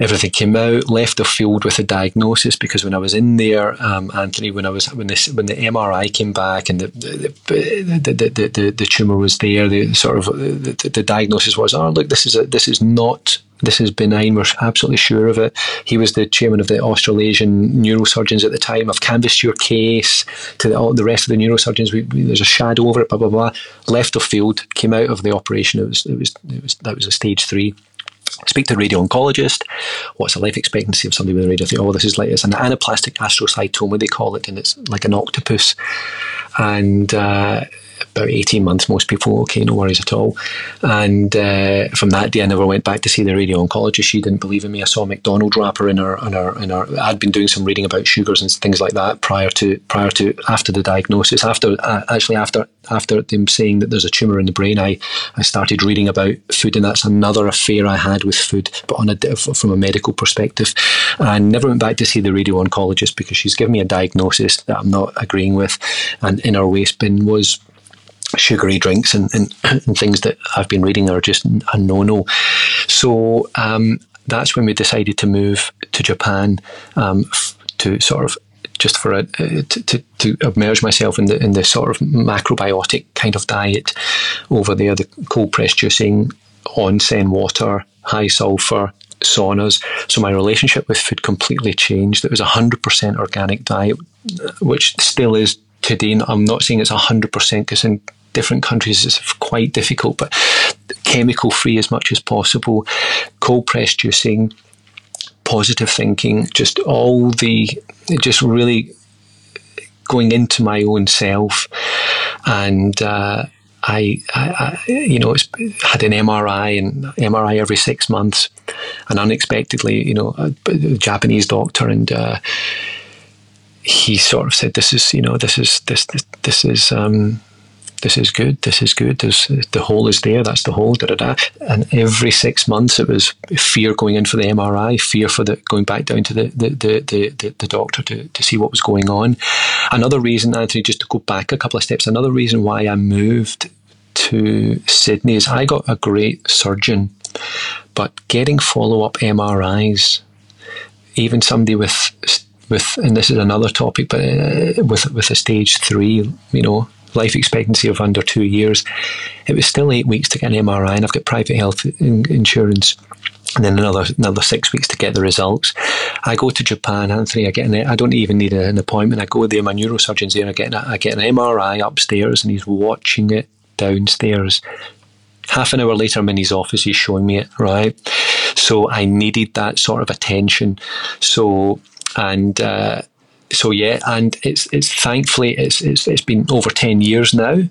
Everything came out. Left the field with a diagnosis because when I was in there, um, Anthony, when I was when this when the MRI came back and the the the, the, the, the tumor was there, the sort of the, the diagnosis was, oh look, this is a, this is not this is benign. We're absolutely sure of it. He was the chairman of the Australasian neurosurgeons at the time. I've canvassed your case to the, all the rest of the neurosurgeons. We, we, there's a shadow over it. Blah blah blah. Left of field, came out of the operation. It was it was, it was that was a stage three. Speak to a radio oncologist. What's the life expectancy of somebody with a radio? Oh, this is like it's an anaplastic astrocytoma they call it, and it's like an octopus. And uh, about 18 months, most people, okay, no worries at all. And uh, from that day, I never went back to see the radio oncologist. She didn't believe in me. I saw a McDonald wrapper in her, in her, in her. I'd been doing some reading about sugars and things like that prior to, prior to, after the diagnosis. After, uh, actually, after, after them saying that there's a tumor in the brain, I, I started reading about food, and that's another affair I had with food, but on a, from a medical perspective. I never went back to see the radio oncologist because she's given me a diagnosis that I'm not agreeing with. And in our waste bin was sugary drinks and, and, and, things that I've been reading are just a no no. So um, that's when we decided to move to Japan um, f- to sort of just for a, uh, to, to, to immerse myself in the in the sort of macrobiotic kind of diet over there, the cold pressed juicing, onsen water, high sulfur, saunas. So my relationship with food completely changed. It was a hundred percent organic diet, which still is today. I'm not saying it's hundred percent because in different countries it's quite difficult, but chemical free as much as possible, cold press juicing, positive thinking, just all the, just really going into my own self. And, uh, I, I, I, you know, it's had an MRI and MRI every six months, and unexpectedly, you know, a, a Japanese doctor, and uh, he sort of said, "This is, you know, this is this this, this is." Um, this is good, this is good, There's, the hole is there, that's the hole, da, da, da. And every six months it was fear going in for the MRI, fear for the going back down to the, the, the, the, the doctor to, to see what was going on. Another reason, Anthony, just to go back a couple of steps, another reason why I moved to Sydney is I got a great surgeon, but getting follow up MRIs, even somebody with with, and this is another topic, but uh, with with a stage three, you know, life expectancy of under two years, it was still eight weeks to get an MRI, and I've got private health in- insurance. And then another another six weeks to get the results. I go to Japan, Anthony. I get an, I don't even need an appointment. I go there. My neurosurgeon's there. I get an, I get an MRI upstairs, and he's watching it downstairs. Half an hour later, I'm in his office. He's showing me it. Right. So I needed that sort of attention. So and uh, so yeah, and it's it's thankfully it's it's it's been over ten years now,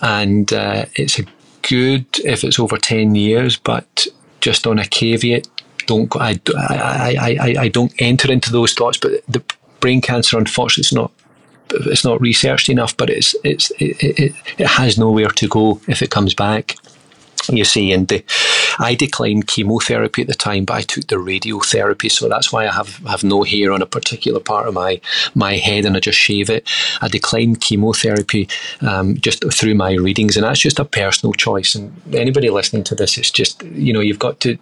and uh, it's a good if it's over ten years, but just on a caveat, don't I, I, I, I don't enter into those thoughts. But the brain cancer, unfortunately, it's not it's not researched enough, but it's it's it, it, it has nowhere to go if it comes back you see, and the, I declined chemotherapy at the time, but I took the radiotherapy, so that's why I have, have no hair on a particular part of my my head, and I just shave it. I declined chemotherapy um, just through my readings, and that's just a personal choice. And anybody listening to this, it's just you know you've got to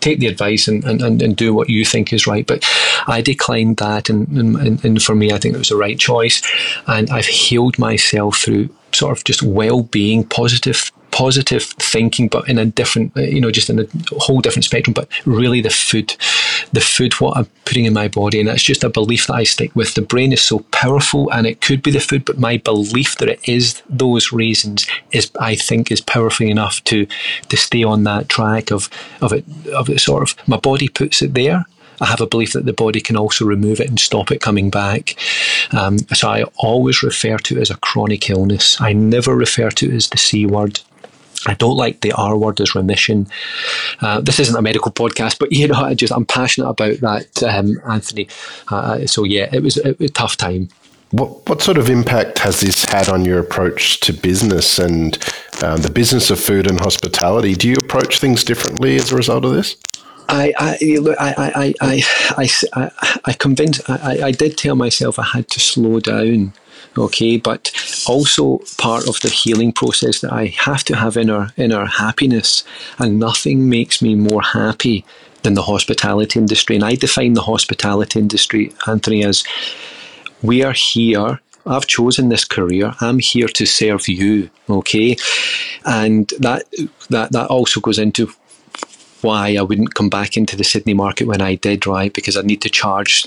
take the advice and, and, and, do what you think is right. But I declined that, and, and, and for me, I think it was the right choice. And I've healed myself through sort of just well being, positive positive thinking, but in a different, uh, you know, just in a whole different spectrum. But really, the food, the food, what I'm putting in my body, and that's just a belief that I stick with. The brain is so powerful, and it could be the food, but my belief that it is those reasons is, I think, is powerful enough to to stay on that track of of it of it. Sort of, my body puts it there. I have a belief that the body can also remove it and stop it coming back. Um, so I always refer to it as a chronic illness. I never refer to it as the C word. I don't like the R word as remission. Uh, this isn't a medical podcast, but you know, I just I'm passionate about that, um, Anthony. Uh, so yeah, it was a, tough time. What what sort of impact has this had on your approach to business and um, the business of food and hospitality? Do you approach things differently as a result of this? I I I I I I, I convinced I, I did tell myself I had to slow down okay but also part of the healing process that i have to have inner inner happiness and nothing makes me more happy than the hospitality industry and i define the hospitality industry anthony as we are here I've chosen this career. I'm here to serve you, okay? And that that that also goes into why I wouldn't come back into the Sydney market when I did, right? Because I need to charge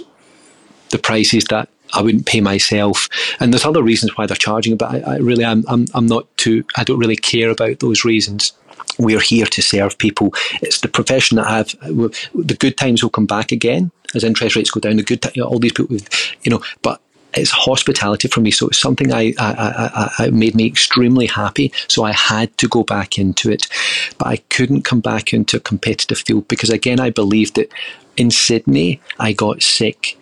the prices that I wouldn't pay myself. And there's other reasons why they're charging, but I, I really, I'm, I'm, I'm not too, I don't really care about those reasons. We're here to serve people. It's the profession that I've, the good times will come back again as interest rates go down. The good, all these people, you know, but it's hospitality for me. So it's something I, I, I, I, made me extremely happy. So I had to go back into it, but I couldn't come back into a competitive field because again, I believed that in Sydney I got sick.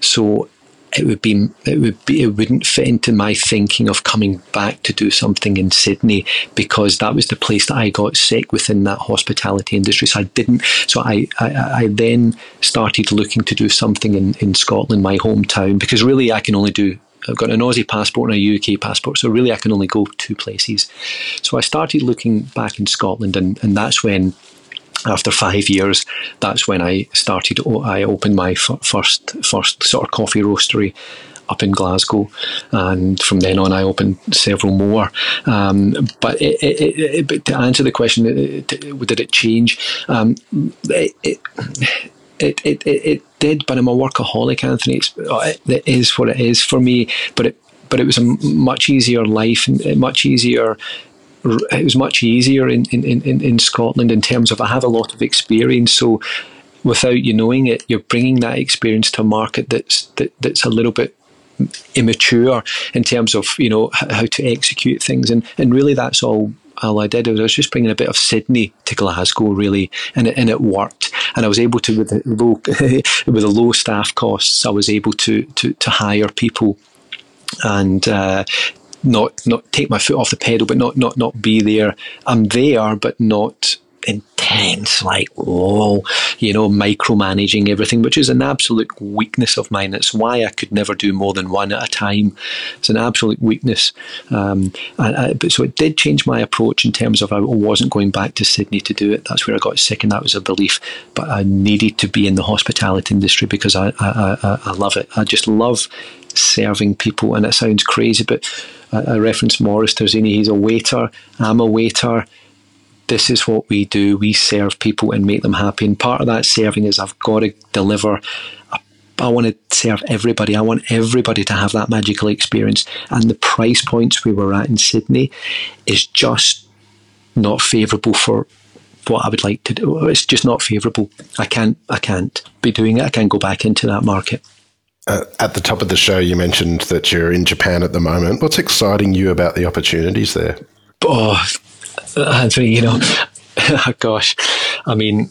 So it would be it would be it wouldn't fit into my thinking of coming back to do something in Sydney because that was the place that I got sick within that hospitality industry. So I didn't. So I I, I then started looking to do something in in Scotland, my hometown, because really I can only do. I've got an Aussie passport and a UK passport, so really I can only go two places. So I started looking back in Scotland, and, and that's when after five years, that's when I started. I opened my first first sort of coffee roastery up in Glasgow, and from then on, I opened several more. Um, but, it, it, it, but, to answer the question, did it change? Um, it, it, it, did, but I'm a workaholic, Anthony. It's, it is what it is for me. But it but it was a much easier life and much easier it was much easier in, in, in, in Scotland in terms of I have a lot of experience. So without you knowing it, you're bringing that experience to a market that's that, that's a little bit immature in terms of you know how to execute things, and and really that's all all I did. was I was just bringing a bit of Sydney to Glasgow, really, and it, and it worked. And I was able to, with the low, with the low staff costs, I was able to to, to hire people and uh, not not take my foot off the pedal, but not not not be there. I'm there, but not intense, like oh, you know, micromanaging everything, which is an absolute weakness of mine. It's why I could never do more than one at a time. It's an absolute weakness. Um, I, but so it did change my approach in terms of I wasn't going back to Sydney to do it. That's where I got sick, and that was a belief. But I needed to be in the hospitality industry because I I, I, I love it. I just love serving people, and it sounds crazy, but I, I referenced Maurice Terzini. He's a waiter. I'm a waiter. This is what we do. We serve people and make them happy. And part of that serving is I've got to deliver. I want to serve everybody. I want everybody to have that magical experience. And the price points we were at in Sydney is just not favourable for what I would like to do. It's just not favourable. I can't. I can't be doing it. I can't go back into that market. Uh, at the top of the show, you mentioned that you're in Japan at the moment. What's exciting you about the opportunities there? Oh, Anthony, you know, gosh, I mean,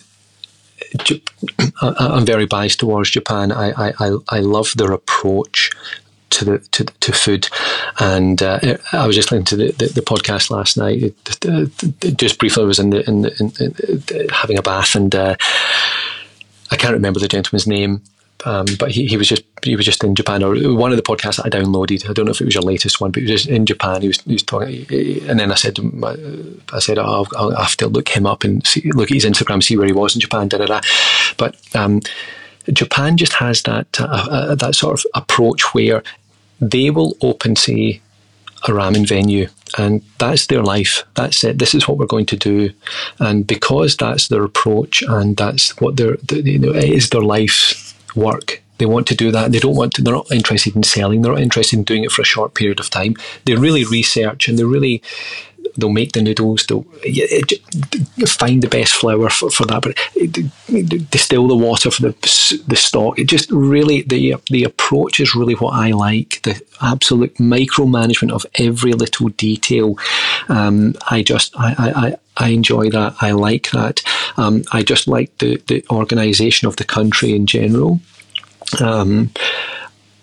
I'm very biased towards Japan. I, I, I love their approach to the to, to food, and uh, I was just listening to the, the, the podcast last night. It, it, just briefly, I was in the in, the, in having a bath, and uh, I can't remember the gentleman's name um, but he, he was just he was just in Japan or one of the podcasts I downloaded. I don't know if it was your latest one, but he was just in Japan. He was, he was talking, and then I said, I said, oh, I'll, I'll, have to look him up and see, look at his Instagram, see where he was in Japan. Da, da, da. But um, Japan just has that uh, uh, that sort of approach where they will open, say, a ramen venue and that's their life. That's it. This is what we're going to do, and because that's their approach and that's what their you know it is their life work. They want to do that. They don't want to, they're not interested in selling. They're not interested in doing it for a short period of time. They really research and they really, they'll make the noodles, they'll find the best flour for, for that, but distill the water for the, the stock. It just really, the, the approach is really what I like. The absolute micromanagement of every little detail. Um, I just, I, I, I enjoy that. I like that. Um, I just like the, the organisation of the country in general. Um,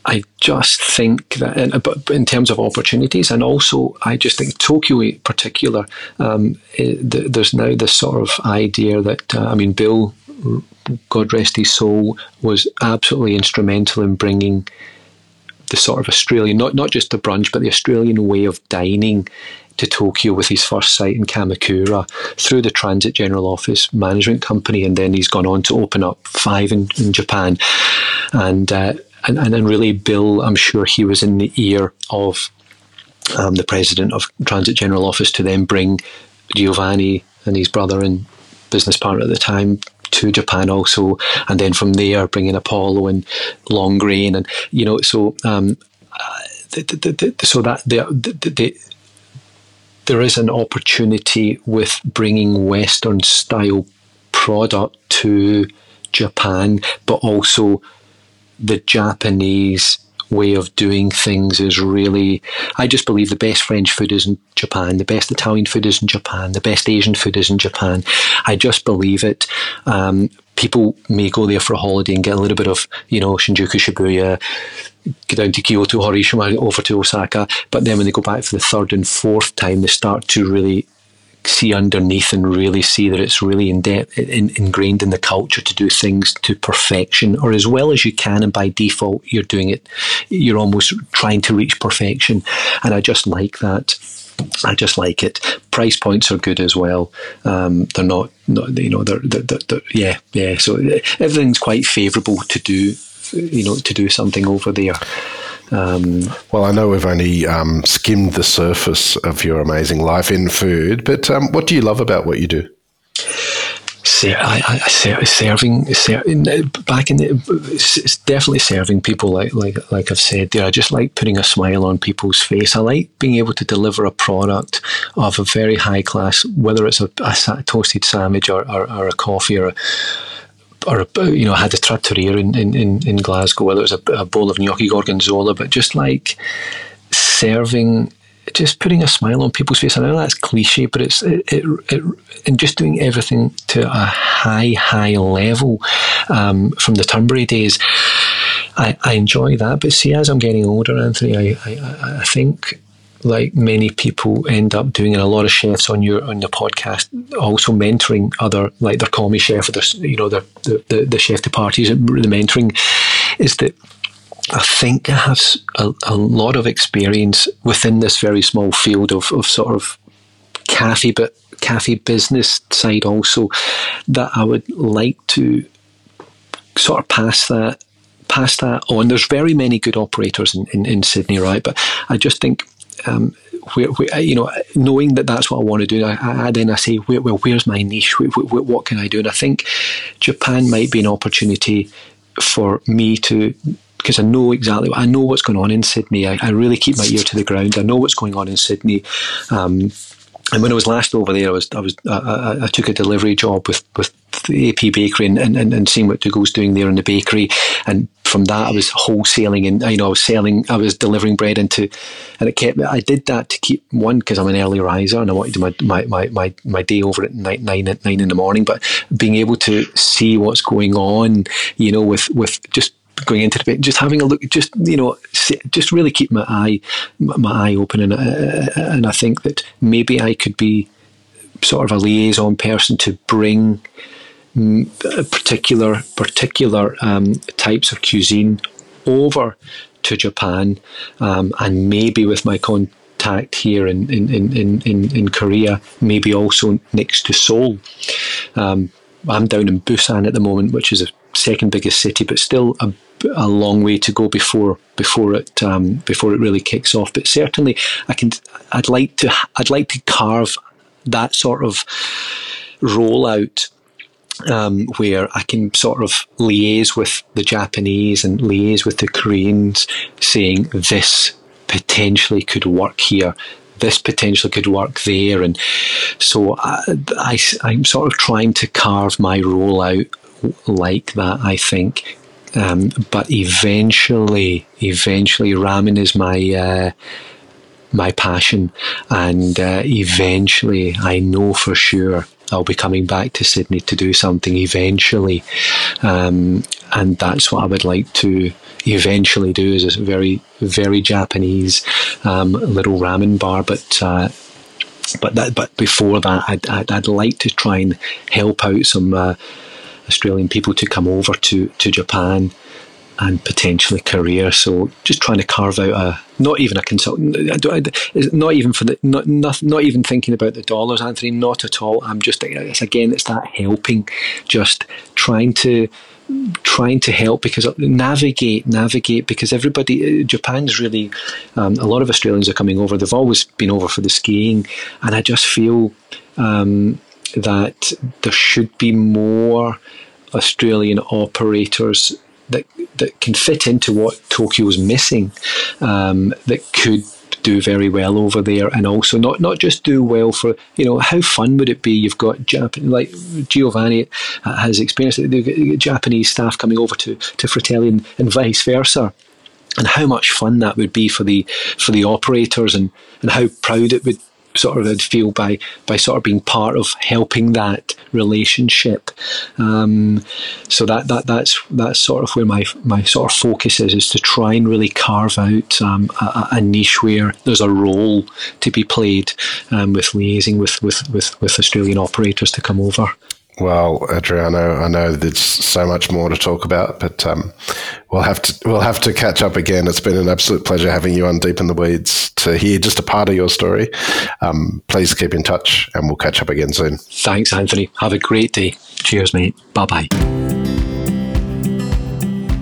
I just think that, in, but in terms of opportunities, and also I just think Tokyo in particular, um, it, eh, there's now this sort of idea that, uh, I mean, Bill, God rest his soul, was absolutely instrumental in bringing the sort of Australian, not, not just the brunch, but the Australian way of dining to Tokyo with his first site in Kamakura through the Transit General Office Management Company, and then he's gone on to open up five in, in Japan. And, uh, and and really, Bill, I'm sure he was in the ear of um, the president of Transit General Office to then bring Giovanni and his brother and business partner at the time to Japan also, and then from there bringing Apollo and Longrain, and you know, so um, uh, the, the, the, so that the, there is an opportunity with bringing Western style product to Japan, but also the Japanese way of doing things is really. I just believe the best French food is in Japan, the best Italian food is in Japan, the best Asian food is in Japan. I just believe it. Um, people may go there for a holiday and get a little bit of, you know, Shinjuku, Shibuya, go down to Kyoto, Hiroshima, over to Osaka. But then when they go back for the third and fourth time, they start to really see underneath and really see that it's really in depth, in, ingrained in the culture to do things to perfection or as well as you can. And by default, you're doing it, you're almost trying to reach perfection. And I just like that. I just like it. Price points are good as well. Um, they're not, not, you know, they're, they're, they're, yeah, yeah. So everything's quite favourable to do, you know, to do something over there. Um, well, I know we've only um, skimmed the surface of your amazing life in food, but um, what do you love about what you do? I, I, serving, serving back in the, it's definitely serving people like like like I've said there. I just like putting a smile on people's face. I like being able to deliver a product of a very high class, whether it's a, a toasted sandwich or, or, or, a coffee or a, or you know, I had a trattoria in, in, in Glasgow, whether it was a, a bowl of gnocchi gorgonzola, but just like serving just putting a smile on people's face. I know that's cliche, but it's it, it, it and just doing everything to a high, high level um, from the Turnberry days. I, I enjoy that, but see, as I'm getting older, Anthony, I, I, I think like many people end up doing, and a lot of chefs on your on the podcast also mentoring other like their me chef or their you know their the, the, the chef de parties the mentoring is that I think I have a, a, lot of experience within this very small field of, of sort of cafe, but cafe business side also that I would like to sort of pass that pass that on. There's very many good operators in, in, in Sydney, right? But I just think um, where, where, you know, knowing that that's what I want to do, I, I then I say, where, well, where's my niche? what can I do? And I think Japan might be an opportunity for me to because I know exactly I know what's going on in Sydney. I, I, really keep my ear to the ground. I know what's going on in Sydney. Um, and when I was last over there, I was I was I, I, took a delivery job with with the AP Bakery and, and, and seeing what Dougal's doing there in the bakery, and from that I was wholesaling and you know I was selling I was delivering bread into, and it kept I did that to keep one because I'm an early riser and I wanted my my, my, my, my day over at nine, nine at nine in the morning, but being able to see what's going on, you know, with with just going into the just having a look, just you know, just really keep my eye, my eye open, and uh, and I think that maybe I could be sort of a liaison person to bring mm, particular particular um, types of cuisine over to Japan, um, and maybe with my contact here in in, in, in, in Korea, maybe also next to Seoul. Um, I'm down in Busan at the moment, which is a second biggest city, but still a, a long way to go before before it um, before it really kicks off. But certainly, I can. I'd like to. I'd like to carve that sort of rollout um, where I can sort of liaise with the Japanese and liaise with the Koreans, saying this potentially could work here. This potentially could work there, and so I, I'm sort of trying to carve my rollout like that, I think. Um, but eventually, eventually, ramen is my uh, my passion, and uh, eventually, I know for sure I'll be coming back to Sydney to do something eventually, um, and that's what I would like to eventually do. Is a very very Japanese um, little ramen bar, but. Uh, but that, but before that, I'd, I'd, I'd, like to try and help out some uh, Australian people to come over to, to Japan and potentially Korea. So just trying to carve out a not even a consultant, not even for the not not, not even thinking about the dollars, Anthony. Not at all. I'm just it's again it's that helping, just trying to trying to help because navigate navigate because everybody japan's really um, a lot of australians are coming over they've always been over for the skiing and i just feel um, that there should be more Australian operators that that can fit into what Tokyo's missing, um, that could do very well over there, and also not not just do well for you know how fun would it be? You've got Jap- like Giovanni has experienced it. Japanese staff coming over to to Fratelli and, and vice versa and how much fun that would be for the for the operators and and how proud it would sort of I'd feel by by sort of being part of helping that relationship. Um, so that that that's that's sort of where my my sort of focus is is to try and really carve out um, a, a, niche where there's a role to be played um, with liaising with, with with with Australian operators to come over. Well, Adriano, I know there's so much more to talk about, but um, we'll have to we'll have to catch up again. It's been an absolute pleasure having you on Deep in the Weeds to hear just a part of your story. Um, please keep in touch, and we'll catch up again soon. Thanks, Anthony. Have a great day. Cheers, mate. Bye bye.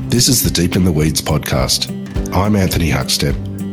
This is the Deep in the Weeds podcast. I'm Anthony Huckstep